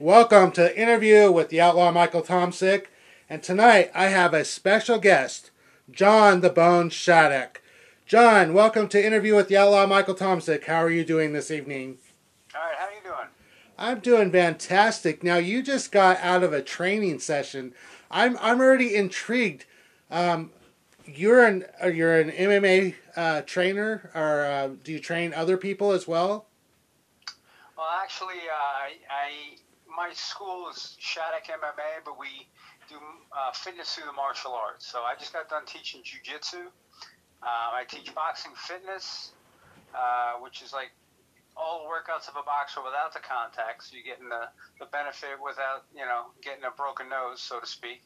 Welcome to the interview with the outlaw Michael Tomsik. And tonight I have a special guest, John the Bone Shaddock. John, welcome to interview with the outlaw Michael Tomsik. How are you doing this evening? All right, how are you doing? I'm doing fantastic. Now you just got out of a training session. I'm I'm already intrigued. Um, you're an uh, you're an MMA uh, trainer, or uh, do you train other people as well? Well, actually, uh, I, I my school is Shaddock MMA, but we do uh, fitness through the martial arts. So I just got done teaching jujitsu. Uh, I teach boxing fitness, uh, which is like all workouts of a boxer without the contact. So you're getting the, the benefit without, you know, getting a broken nose, so to speak.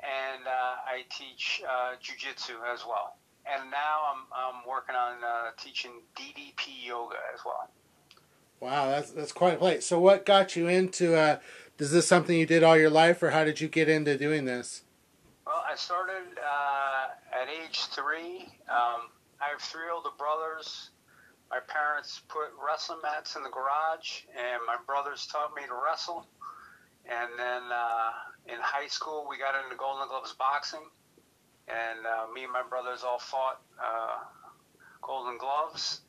And uh, I teach uh, jujitsu as well. And now I'm, I'm working on uh, teaching DDP yoga as well. Wow, that's that's quite a place. So, what got you into? Uh, is this something you did all your life, or how did you get into doing this? Well, I started uh, at age three. Um, I have three older brothers. My parents put wrestling mats in the garage, and my brothers taught me to wrestle. And then uh, in high school, we got into Golden Gloves boxing, and uh, me and my brothers all fought uh, Golden Gloves.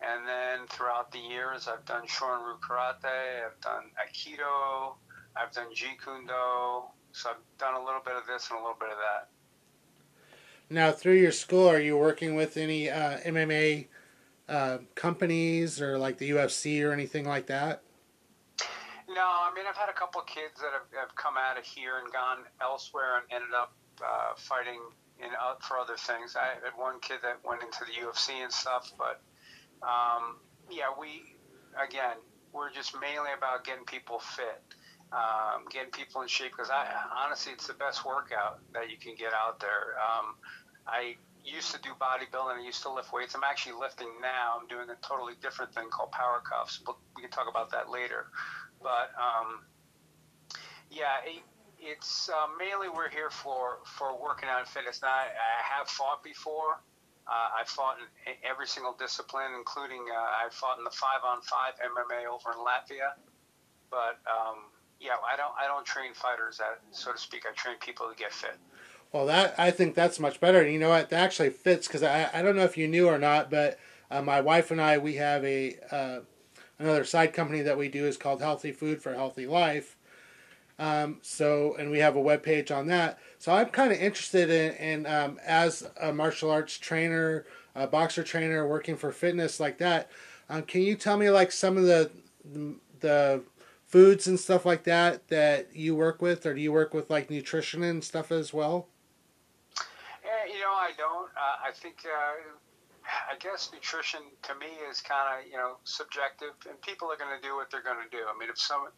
And then throughout the years, I've done Shorin-ryu Karate, I've done Aikido, I've done Jeet Kune Do. So I've done a little bit of this and a little bit of that. Now, through your school, are you working with any uh, MMA uh, companies or like the UFC or anything like that? No, I mean I've had a couple of kids that have, have come out of here and gone elsewhere and ended up uh, fighting in uh, for other things. I had one kid that went into the UFC and stuff, but um, yeah, we again we're just mainly about getting people fit, um, getting people in shape. Because I honestly, it's the best workout that you can get out there. Um, I used to do bodybuilding. I used to lift weights. I'm actually lifting now. I'm doing a totally different thing called power cuffs. But we can talk about that later. But um, yeah, it, it's uh, mainly we're here for for working out and fitness. Now I, I have fought before. Uh, I fought in every single discipline, including uh, I fought in the five-on-five MMA over in Latvia. But um, yeah, I don't I don't train fighters, that, so to speak. I train people to get fit. Well, that I think that's much better. And you know what? That actually fits because I I don't know if you knew or not, but uh, my wife and I we have a uh, another side company that we do is called Healthy Food for Healthy Life. Um, so, and we have a web page on that. So I'm kind of interested in, in um, as a martial arts trainer, a boxer trainer, working for fitness like that. Um, can you tell me like some of the the foods and stuff like that that you work with, or do you work with like nutrition and stuff as well? Yeah, you know, I don't. Uh, I think. Uh, I guess nutrition to me is kind of you know subjective, and people are going to do what they're going to do. I mean, if someone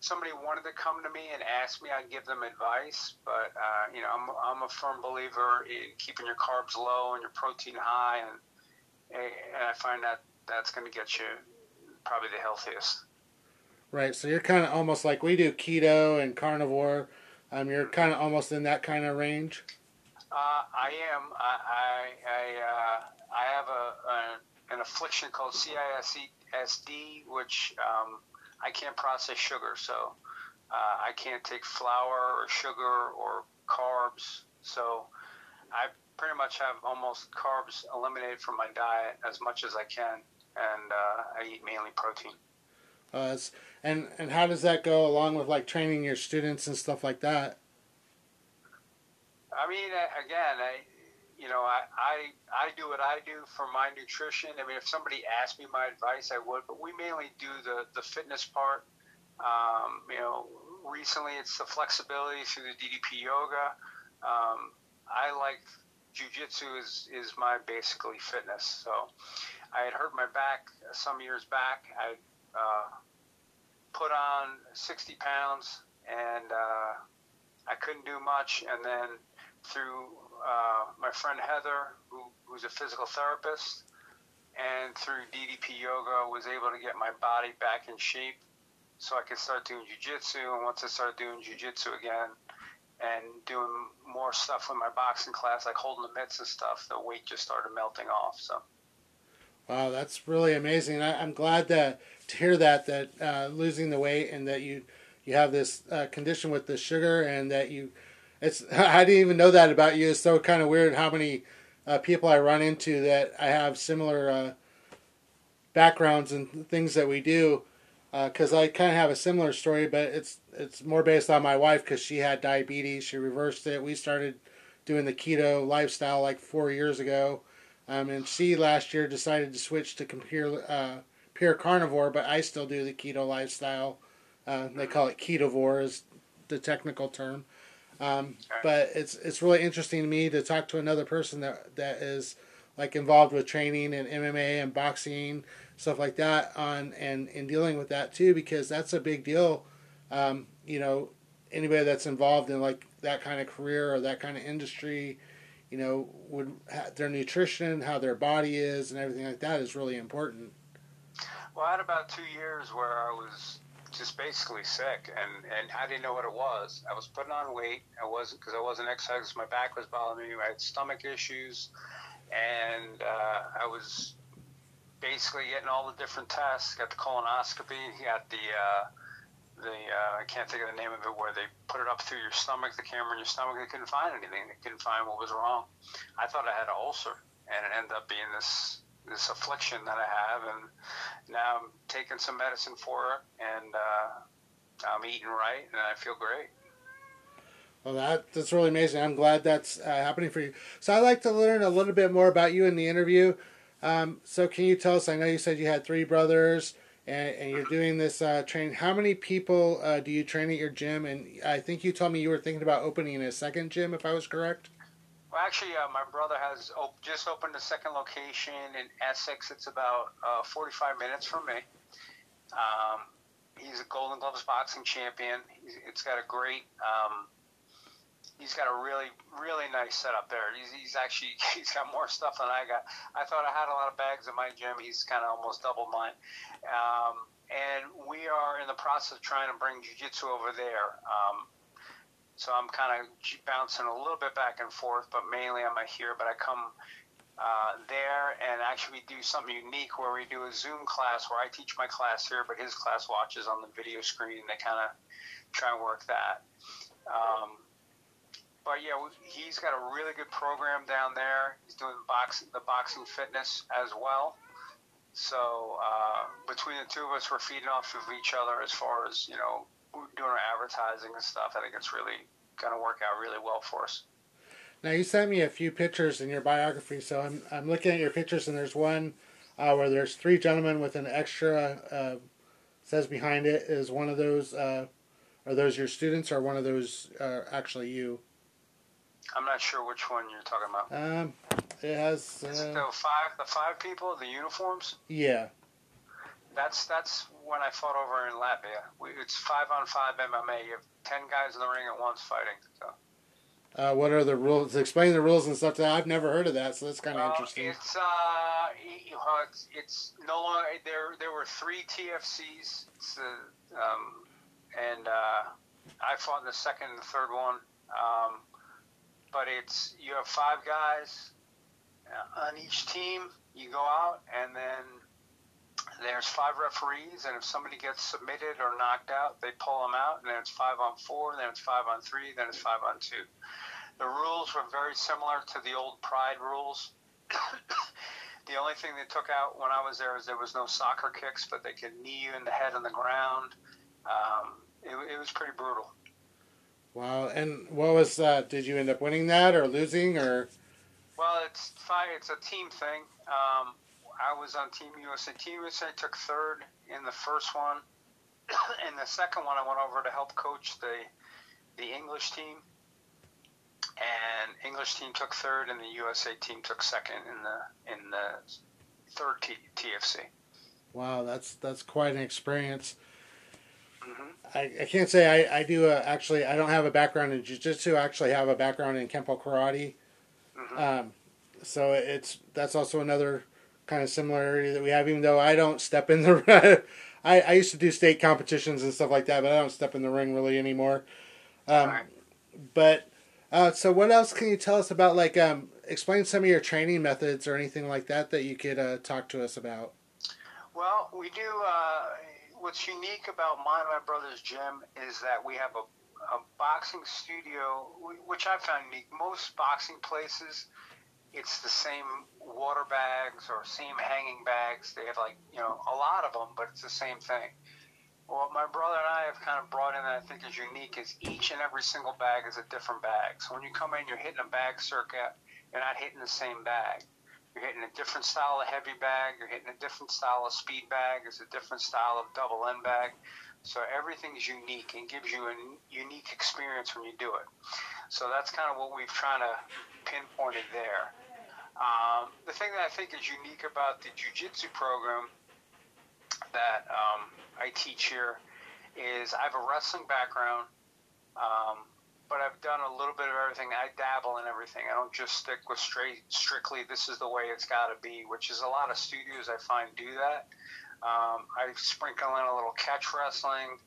somebody wanted to come to me and ask me, I'd give them advice. But uh, you know, I'm I'm a firm believer in keeping your carbs low and your protein high, and and I find that that's going to get you probably the healthiest. Right. So you're kind of almost like we do keto and carnivore. Um, you're kind of almost in that kind of range. Uh, I am. I I I, uh, I have a, a, an affliction called CISD, which um, I can't process sugar, so uh, I can't take flour or sugar or carbs. So I pretty much have almost carbs eliminated from my diet as much as I can, and uh, I eat mainly protein. Uh, and and how does that go along with like training your students and stuff like that? I mean, again, I I, I do what I do for my nutrition. I mean, if somebody asked me my advice, I would, but we mainly do the the fitness part. Um, you know, recently it's the flexibility through the DDP yoga. Um, I like jujitsu is is my basically fitness. So I had hurt my back some years back. I uh, put on 60 pounds and uh, I couldn't do much, and then through uh, my friend Heather, who, who's a physical therapist, and through DDP yoga, was able to get my body back in shape so I could start doing jujitsu. And once I started doing jujitsu again and doing more stuff with my boxing class, like holding the mitts and stuff, the weight just started melting off. So. Wow, that's really amazing. I, am glad that to hear that that uh, losing the weight and that you you have this uh, condition with the sugar and that you it's I didn't even know that about you. It's so kind of weird how many uh, people I run into that I have similar uh, backgrounds and things that we do because uh, I kind of have a similar story, but it's it's more based on my wife because she had diabetes. She reversed it. We started doing the keto lifestyle like four years ago, um, and she last year decided to switch to pure uh, pure carnivore, but I still do the keto lifestyle. Uh, they call it ketovore is the technical term. Um, but it's it's really interesting to me to talk to another person that that is like involved with training and MMA and boxing stuff like that on and in dealing with that too because that's a big deal. Um, you know, anybody that's involved in like that kind of career or that kind of industry, you know, would their nutrition, how their body is, and everything like that is really important. Well, I had about two years where I was just basically sick, and and I didn't know what it was. I was putting on weight. I wasn't because I wasn't exercising. My back was bothering me. I had stomach issues, and uh, I was basically getting all the different tests. Got the colonoscopy. Got the uh, the uh, I can't think of the name of it where they put it up through your stomach, the camera in your stomach. They couldn't find anything. They couldn't find what was wrong. I thought I had an ulcer, and it ended up being this this affliction that I have, and now I'm taking some medicine for it, and uh, I'm eating right, and I feel great. Well, that that's really amazing. I'm glad that's uh, happening for you. So I'd like to learn a little bit more about you in the interview. Um, so can you tell us? I know you said you had three brothers, and, and you're doing this uh, training. How many people uh, do you train at your gym? And I think you told me you were thinking about opening a second gym, if I was correct. Well, actually, uh, my brother has op- just opened a second location in Essex. It's about uh, 45 minutes from me. Um, he's a Golden Gloves boxing champion. He's, it's got a great. Um, he's got a really, really nice setup there. He's, he's actually he's got more stuff than I got. I thought I had a lot of bags in my gym. He's kind of almost double mine. Um, and we are in the process of trying to bring jiu-jitsu over there. Um, so I'm kind of bouncing a little bit back and forth, but mainly I'm here. But I come uh, there and actually do something unique where we do a Zoom class where I teach my class here, but his class watches on the video screen. They kind of try and work that. Um, but yeah, he's got a really good program down there. He's doing boxing, the boxing fitness as well. So uh, between the two of us, we're feeding off of each other as far as you know doing our advertising and stuff, I think it's really going to work out really well for us. Now you sent me a few pictures in your biography, so I'm I'm looking at your pictures, and there's one uh, where there's three gentlemen with an extra uh, says behind it is one of those. Uh, are those your students, or one of those uh, actually you? I'm not sure which one you're talking about. Um, it has. Is it the five the five people the uniforms? Yeah. That's that's when I fought over in Latvia. We, it's five on five MMA. You have ten guys in the ring at once fighting. So. Uh, what are the rules? Explain the rules and stuff. That I've never heard of that, so that's kind of uh, interesting. It's uh, it's, it's no longer there. There were three TFCs, uh, um, and uh, I fought in the second and third one. Um, but it's you have five guys uh, on each team. You go out, and then there's five referees, and if somebody gets submitted or knocked out, they pull them out, and then it's five on four, then it's five on three, then it's five on two. The rules were very similar to the old Pride rules. the only thing they took out when I was there was there was no soccer kicks, but they could knee you in the head on the ground. Um, it, it was pretty brutal. Wow! And what was that? Did you end up winning that or losing or? Well, it's five. It's a team thing. Um, I was on Team USA. Team USA took third in the first one. in the second one, I went over to help coach the the English team, and English team took third, and the USA team took second in the in the third T- TFC. Wow, that's that's quite an experience. Mm-hmm. I, I can't say I, I do a, actually I don't have a background in jiu-jitsu I actually have a background in kempo karate mm-hmm. um, so it's that's also another kind of similarity that we have, even though I don't step in the. I, I used to do state competitions and stuff like that, but I don't step in the ring really anymore. Um, But uh, so, what else can you tell us about? Like, um, explain some of your training methods or anything like that that you could uh, talk to us about. Well, we do. Uh, what's unique about my my brother's gym is that we have a, a boxing studio, which I found unique. Most boxing places, it's the same water bags or same hanging bags. They have like you know a lot of them, but it's the same thing. What my brother and I have kind of brought in that I think is unique is each and every single bag is a different bag. So when you come in, you're hitting a bag circuit. You're not hitting the same bag. You're hitting a different style of heavy bag. You're hitting a different style of speed bag. It's a different style of double end bag. So everything's unique and gives you a unique experience when you do it. So that's kind of what we've trying to pinpointed there. Um, the thing that I think is unique about the jiu-jitsu program that um, I teach here is I have a wrestling background, um, but I've done a little bit of everything. I dabble in everything. I don't just stick with straight, strictly this is the way it's got to be, which is a lot of studios I find do that. Um, I sprinkle in a little catch wrestling,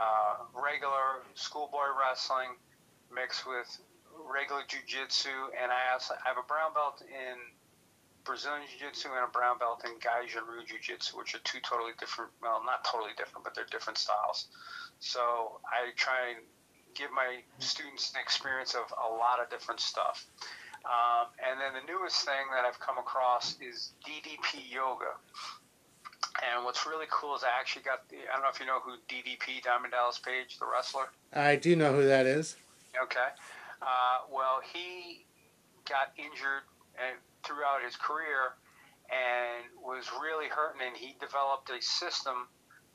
uh, regular schoolboy wrestling, mixed with regular jujitsu, and I also I have a brown belt in Brazilian Jiu Jitsu and a brown belt in Gaijin Ryu Jiu Jitsu, which are two totally different, well, not totally different, but they're different styles. So I try and give my students an experience of a lot of different stuff. Um, and then the newest thing that I've come across is DDP Yoga. And what's really cool is I actually got the, I don't know if you know who DDP, Diamond Dallas Page, the wrestler. I do know who that is. Okay. Uh, well, he got injured throughout his career and was really hurting, and he developed a system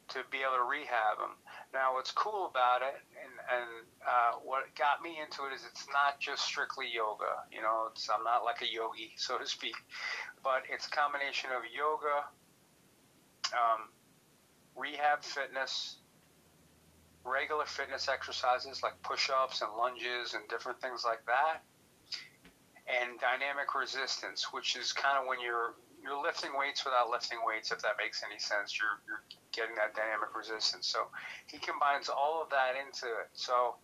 to be able to rehab him. Now, what's cool about it, and, and uh, what got me into it, is it's not just strictly yoga. You know, I'm not like a yogi, so to speak, but it's a combination of yoga, um, rehab fitness, regular fitness exercises like push-ups and lunges and different things like that and dynamic resistance, which is kind of when you're you're lifting weights without lifting weights, if that makes any sense. You're you're getting that dynamic resistance. So he combines all of that into it. So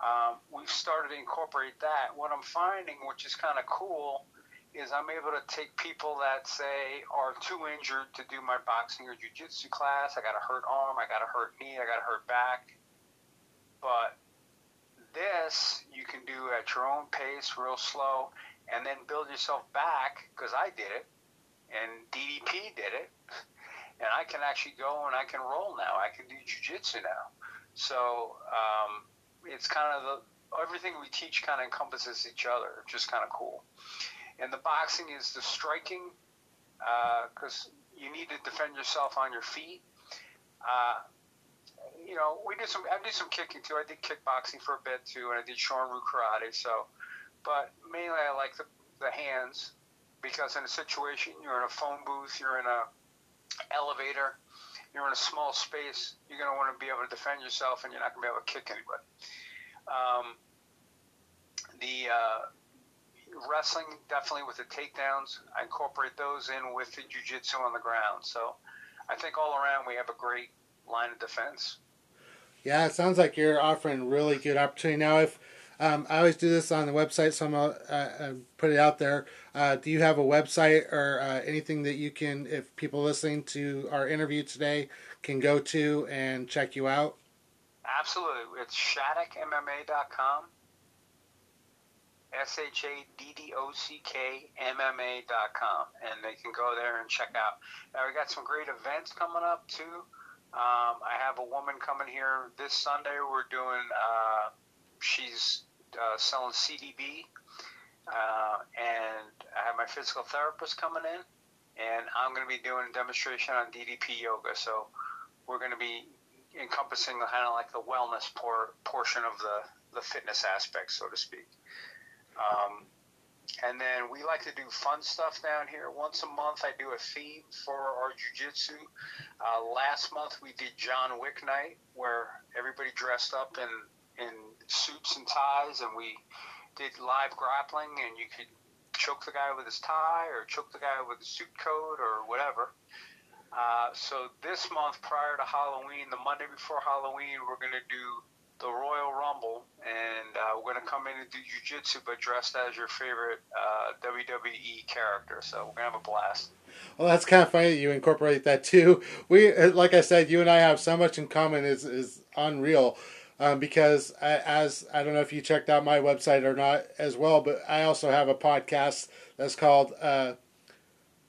um, we've started to incorporate that. What I'm finding, which is kind of cool, is I'm able to take people that say are too injured to do my boxing or jiu-jitsu class. I got a hurt arm, I got a hurt knee, I got a hurt back, but this you can do at your own pace, real slow, and then build yourself back because I did it and DDP did it. And I can actually go and I can roll now. I can do jujitsu now. So um, it's kind of the everything we teach kind of encompasses each other, is kind of cool. And the boxing is the striking because uh, you need to defend yourself on your feet. Uh, you know, we did some. I did some kicking too. I did kickboxing for a bit too, and I did Shorin-ryu karate. So, but mainly I like the the hands because in a situation you're in a phone booth, you're in a elevator, you're in a small space, you're going to want to be able to defend yourself, and you're not going to be able to kick anybody. Um, the uh, wrestling definitely with the takedowns, I incorporate those in with the jujitsu on the ground. So I think all around we have a great line of defense. Yeah, it sounds like you're offering really good opportunity. Now, if um, I always do this on the website, so I'm gonna uh, uh, put it out there. Uh, do you have a website or uh, anything that you can, if people listening to our interview today, can go to and check you out? Absolutely. It's ShaddockMMA.com. S H A D D O C K M M A dot com, and they can go there and check out. Now we got some great events coming up too. Um, I have a woman coming here this Sunday. We're doing. Uh, she's uh, selling CDB, uh, and I have my physical therapist coming in, and I'm going to be doing a demonstration on DDP yoga. So we're going to be encompassing kind of like the wellness por- portion of the the fitness aspect, so to speak. Um, and then we like to do fun stuff down here. Once a month, I do a theme for our jujitsu. Uh, last month, we did John Wick night, where everybody dressed up in, in suits and ties, and we did live grappling, and you could choke the guy with his tie, or choke the guy with a suit coat, or whatever. Uh, so this month, prior to Halloween, the Monday before Halloween, we're going to do the Royal Rumble, and uh, we're going to come in and do jujitsu, but dressed as your favorite uh, WWE character. So we're going to have a blast. Well, that's kind of funny that you incorporate that too. We, like I said, you and I have so much in common. is is unreal. Um, because I, as I don't know if you checked out my website or not as well, but I also have a podcast that's called uh,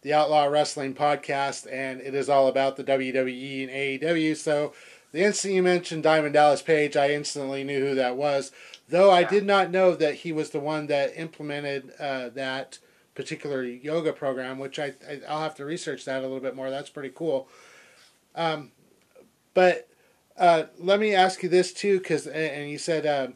the Outlaw Wrestling Podcast, and it is all about the WWE and AEW. So the instant you mentioned Diamond Dallas Page, I instantly knew who that was. Though I did not know that he was the one that implemented uh, that particular yoga program, which I, I will have to research that a little bit more. That's pretty cool. Um, but uh, let me ask you this too, because and you said uh,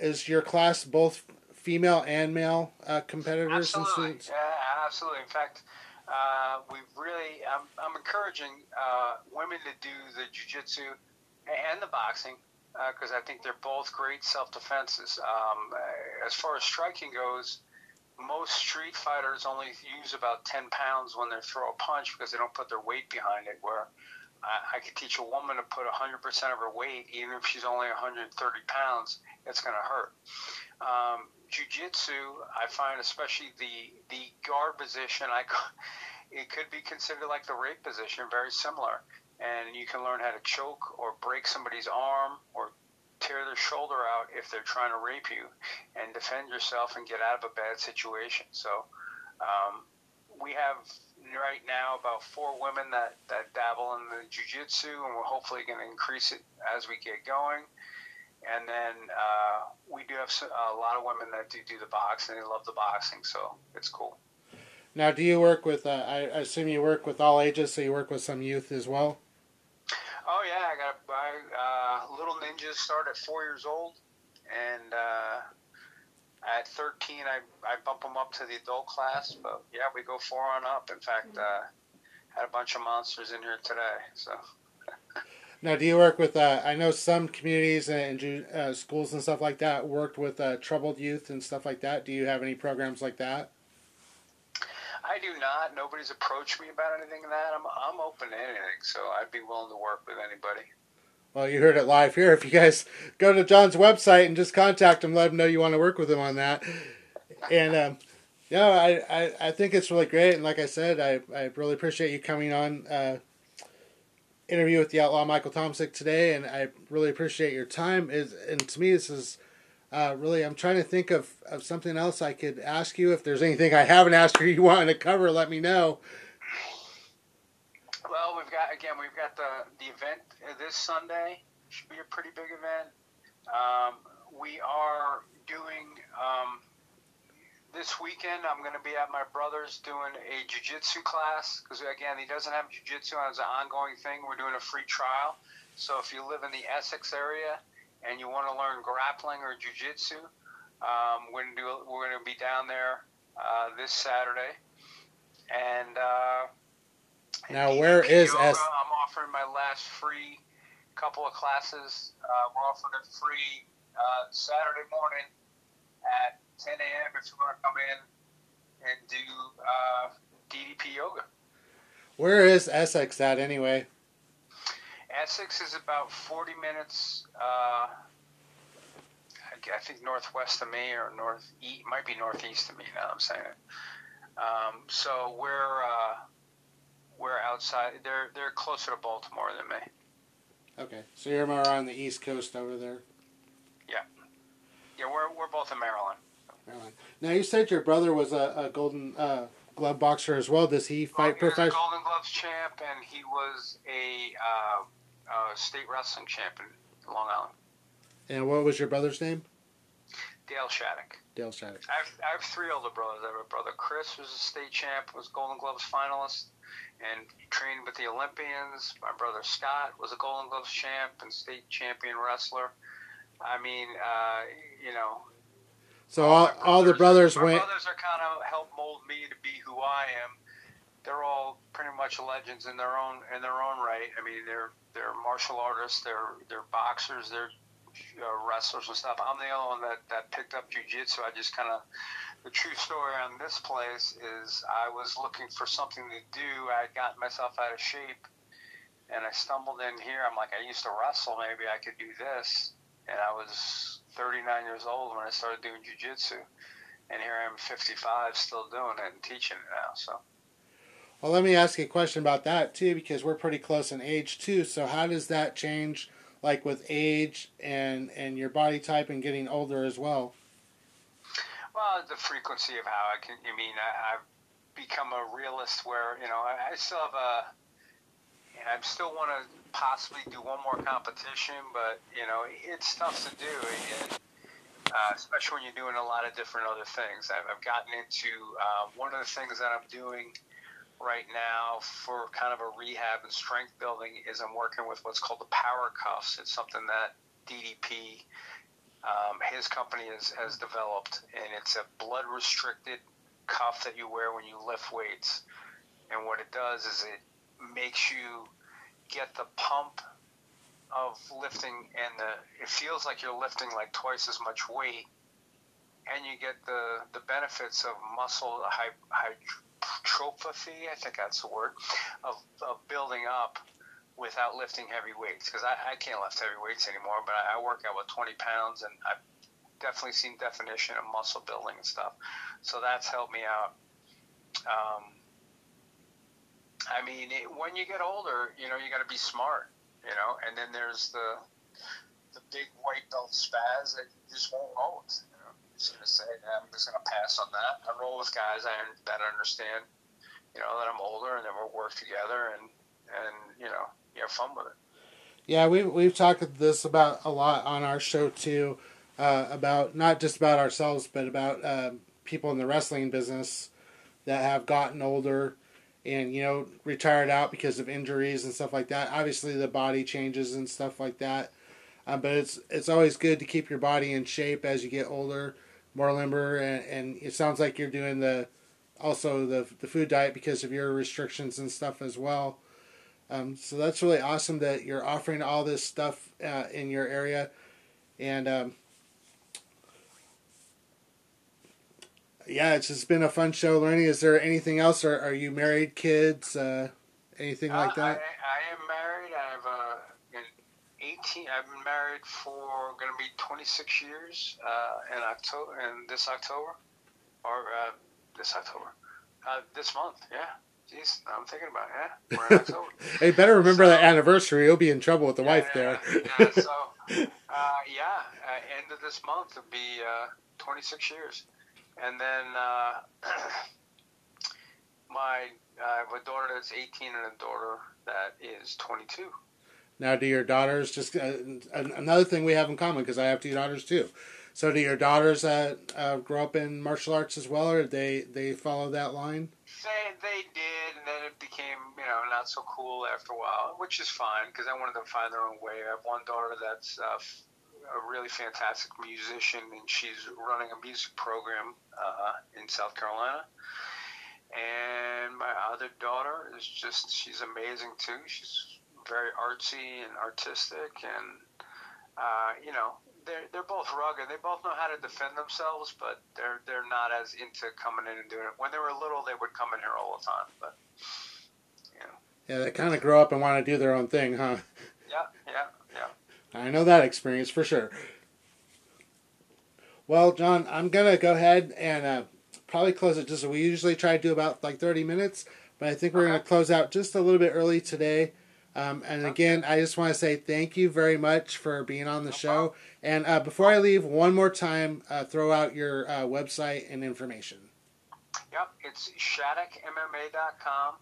is your class both female and male uh, competitors absolutely. and students? Yeah, absolutely. In fact, uh, we really I'm, I'm encouraging uh, women to do the jujitsu and the boxing because I think they're both great self defenses. Um, as far as striking goes, most street fighters only use about 10 pounds when they throw a punch because they don't put their weight behind it. Where I, I could teach a woman to put 100% of her weight, even if she's only 130 pounds, it's going to hurt. Um, jiu-jitsu, I find, especially the the guard position, I it could be considered like the rape position, very similar. And you can learn how to choke or break somebody's arm or tear their shoulder out if they're trying to rape you, and defend yourself and get out of a bad situation. So. Um, we have right now about four women that, that dabble in the jiu-jitsu and we're hopefully going to increase it as we get going and then uh, we do have a lot of women that do do the boxing they love the boxing so it's cool now do you work with uh, I assume you work with all ages so you work with some youth as well oh yeah i got my uh, little ninjas start at four years old and uh, at 13, I, I bump them up to the adult class, but yeah, we go four on up. In fact, uh, had a bunch of monsters in here today. So. now, do you work with? Uh, I know some communities and uh, schools and stuff like that worked with uh, troubled youth and stuff like that. Do you have any programs like that? I do not. Nobody's approached me about anything like that. I'm I'm open to anything, so I'd be willing to work with anybody. Well, you heard it live here. If you guys go to John's website and just contact him, let him know you want to work with him on that. And um, yeah, I, I, I think it's really great. And like I said, I, I really appreciate you coming on uh, interview with the outlaw Michael Tomsik today, and I really appreciate your time. Is and to me, this is uh, really I'm trying to think of, of something else I could ask you. If there's anything I haven't asked you you want to cover, let me know. Well, we've got again, we've got the the event this Sunday. Should be a pretty big event. Um, we are doing um, this weekend. I'm going to be at my brother's doing a jiu-jitsu class because again, he doesn't have jiu-jitsu as an ongoing thing. We're doing a free trial. So if you live in the Essex area and you want to learn grappling or jiu-jitsu, um, we're going to do. We're going to be down there uh, this Saturday, and. Uh, now, where is yoga, S? I'm offering my last free couple of classes. Uh, we're offering it free uh, Saturday morning at 10 a.m. if you want to come in and do uh, DDP yoga. Where is Essex at anyway? Essex is about 40 minutes. Uh, I think northwest of me or north east, might be northeast of me. Now I'm saying it. Um, so we're uh, we're outside. They're they're closer to Baltimore than me. Okay, so you're more on the East Coast over there. Yeah, yeah, we're we're both in Maryland. Maryland. Now you said your brother was a, a Golden uh, Glove boxer as well. Does he fight well, professionally? Golden Gloves champ, and he was a uh, uh, state wrestling champion in Long Island. And what was your brother's name? Dale Shaddock. Dale Shaddock. I have, I have three older brothers. I have a brother Chris, who's a state champ, was Golden Gloves finalist and trained with the Olympians. My brother Scott was a Golden Gloves champ and state champion wrestler. I mean, uh, you know. So all, brothers, all the brothers went. brothers are kind of helped mold me to be who I am. They're all pretty much legends in their own in their own right. I mean, they're they're martial artists, they're they're boxers, they're uh, wrestlers and stuff. I'm the only one that that picked up jujitsu. I just kind of the true story on this place is I was looking for something to do. I had gotten myself out of shape, and I stumbled in here. I'm like, I used to wrestle. Maybe I could do this. and I was 39 years old when I started doing jujitsu, and here I am, 55, still doing it and teaching it now. So. Well, let me ask you a question about that too, because we're pretty close in age too. So, how does that change, like with age and and your body type and getting older as well? Well, the frequency of how I can. I mean, I, I've become a realist where you know I, I still have a. I still want to possibly do one more competition, but you know it's tough to do, and, uh, especially when you're doing a lot of different other things. I've, I've gotten into uh, one of the things that I'm doing right now for kind of a rehab and strength building is I'm working with what's called the power cuffs. It's something that DDP, um, his company has, has developed, and it's a blood restricted cuff that you wear when you lift weights. And what it does is it makes you get the pump of lifting, and the it feels like you're lifting like twice as much weight, and you get the the benefits of muscle hypertrophy. I think that's the word of, of building up without lifting heavy weights because I, I can't lift heavy weights anymore. But I, I work out with 20 pounds, and I've definitely seen definition of muscle building and stuff. So that's helped me out. Um, I mean, it, when you get older, you know, you got to be smart, you know, and then there's the the big white belt spaz that you just won't roll. You know, you're just gonna say, I'm just gonna pass on that. I roll with guys I, that understand, you know, that I'm older, and then we'll work together, and and you know, you have fun with it. Yeah, we we've talked this about a lot on our show too, uh, about not just about ourselves, but about um, people in the wrestling business that have gotten older and you know retired out because of injuries and stuff like that. Obviously, the body changes and stuff like that, uh, but it's it's always good to keep your body in shape as you get older, more limber, and, and it sounds like you're doing the also the the food diet because of your restrictions and stuff as well. Um, so that's really awesome that you're offering all this stuff uh, in your area, and um, yeah, it's just been a fun show learning. Is there anything else? Or are you married, kids, uh, anything like that? Uh, I, I, am married. I have uh, 18. I've been married for going to be 26 years uh, in October, in this October, or this October, this month. Yeah. Jeez, I'm thinking about. Yeah, we're in October. hey, better remember so, that anniversary. You'll be in trouble with the yeah, wife there. yeah, so, uh, yeah, end of this month will be 26 years and then uh, my I have a daughter that's 18 and a daughter that is 22. Now, do your daughters just uh, another thing we have in common because I have two daughters too. So, do your daughters uh, uh, grow up in martial arts as well, or they they follow that line? They they did, and then it became you know not so cool after a while, which is fine because I wanted them to find their own way. I have one daughter that's uh, a really fantastic musician, and she's running a music program uh, in South Carolina. And my other daughter is just, she's amazing too. She's very artsy and artistic, and, uh, you know, they're, they're both rugged. They both know how to defend themselves, but they're, they're not as into coming in and doing it. When they were little, they would come in here all the time, but, you know. Yeah, they kind of grow up and want to do their own thing, huh? Yeah, yeah. Yeah. I know that experience for sure. Well, John, I'm gonna go ahead and uh, probably close it. Just we usually try to do about like 30 minutes, but I think we're okay. gonna close out just a little bit early today. Um, and again, I just want to say thank you very much for being on the show. And uh, before I leave, one more time, uh, throw out your uh, website and information. Yep, it's shaddockmma.com.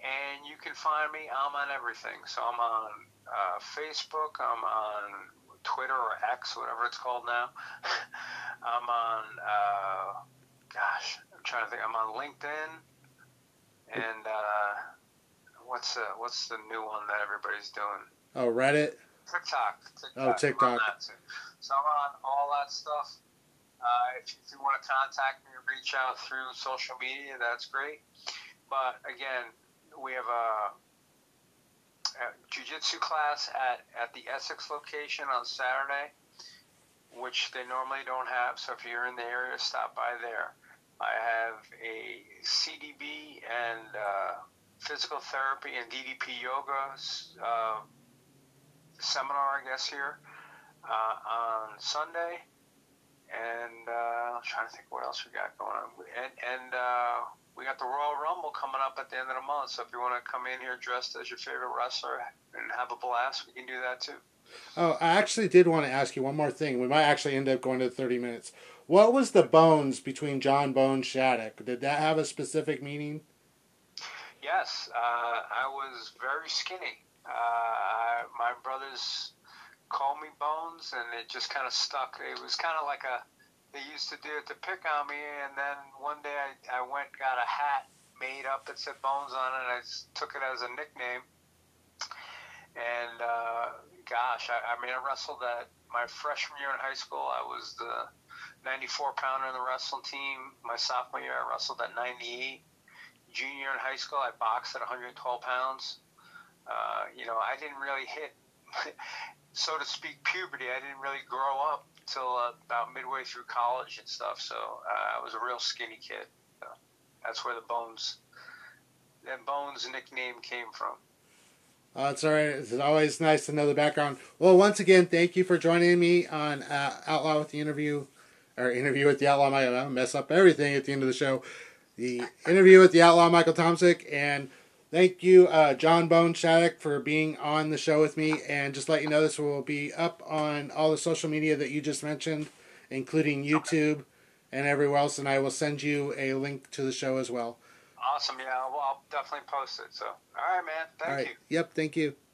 And you can find me. I'm on everything. So I'm on uh, Facebook. I'm on Twitter or X, whatever it's called now. I'm on, uh, gosh, I'm trying to think. I'm on LinkedIn, and uh, what's the what's the new one that everybody's doing? Oh, Reddit. TikTok. TikTok. Oh, TikTok. So I'm on all that stuff. Uh, if, if you want to contact me or reach out through social media, that's great. But again, we have a jiu-jitsu class at, at the Essex location on Saturday, which they normally don't have. So if you're in the area, stop by there. I have a CDB and uh, physical therapy and DDP yoga uh, seminar, I guess, here uh, on Sunday, and uh, I'm trying to think what else we got going on. And, and uh, we got the Royal Rumble coming up at the end of the month. So if you want to come in here dressed as your favorite wrestler and have a blast, we can do that too. Oh, I actually did want to ask you one more thing. We might actually end up going to 30 minutes. What was the bones between John Bones Shaddock? Did that have a specific meaning? Yes, uh, I was very skinny. Uh, my brothers called me Bones, and it just kind of stuck. It was kind of like a they used to do it to pick on me, and then one day I, I went got a hat made up that said Bones on it, and I took it as a nickname. And uh, gosh, I, I mean, I wrestled at my freshman year in high school. I was the 94 pounder in the wrestling team. My sophomore year, I wrestled at 98. Junior in high school, I boxed at 112 pounds. Uh, you know, I didn't really hit, so to speak, puberty. I didn't really grow up till uh, about midway through college and stuff. So uh, I was a real skinny kid. So that's where the Bones, that Bones nickname came from. Oh, it's all right. It's always nice to know the background. Well, once again, thank you for joining me on uh, Outlaw with the interview, or interview with the Outlaw. I mess up everything at the end of the show. The interview with the Outlaw Michael Tomsik, and thank you, uh, John Bone Shaddock, for being on the show with me. And just let you know, this will be up on all the social media that you just mentioned, including YouTube and everywhere else. And I will send you a link to the show as well. Awesome. Yeah, well, I'll definitely post it. So, all right, man. Thank all right. you. Yep. Thank you.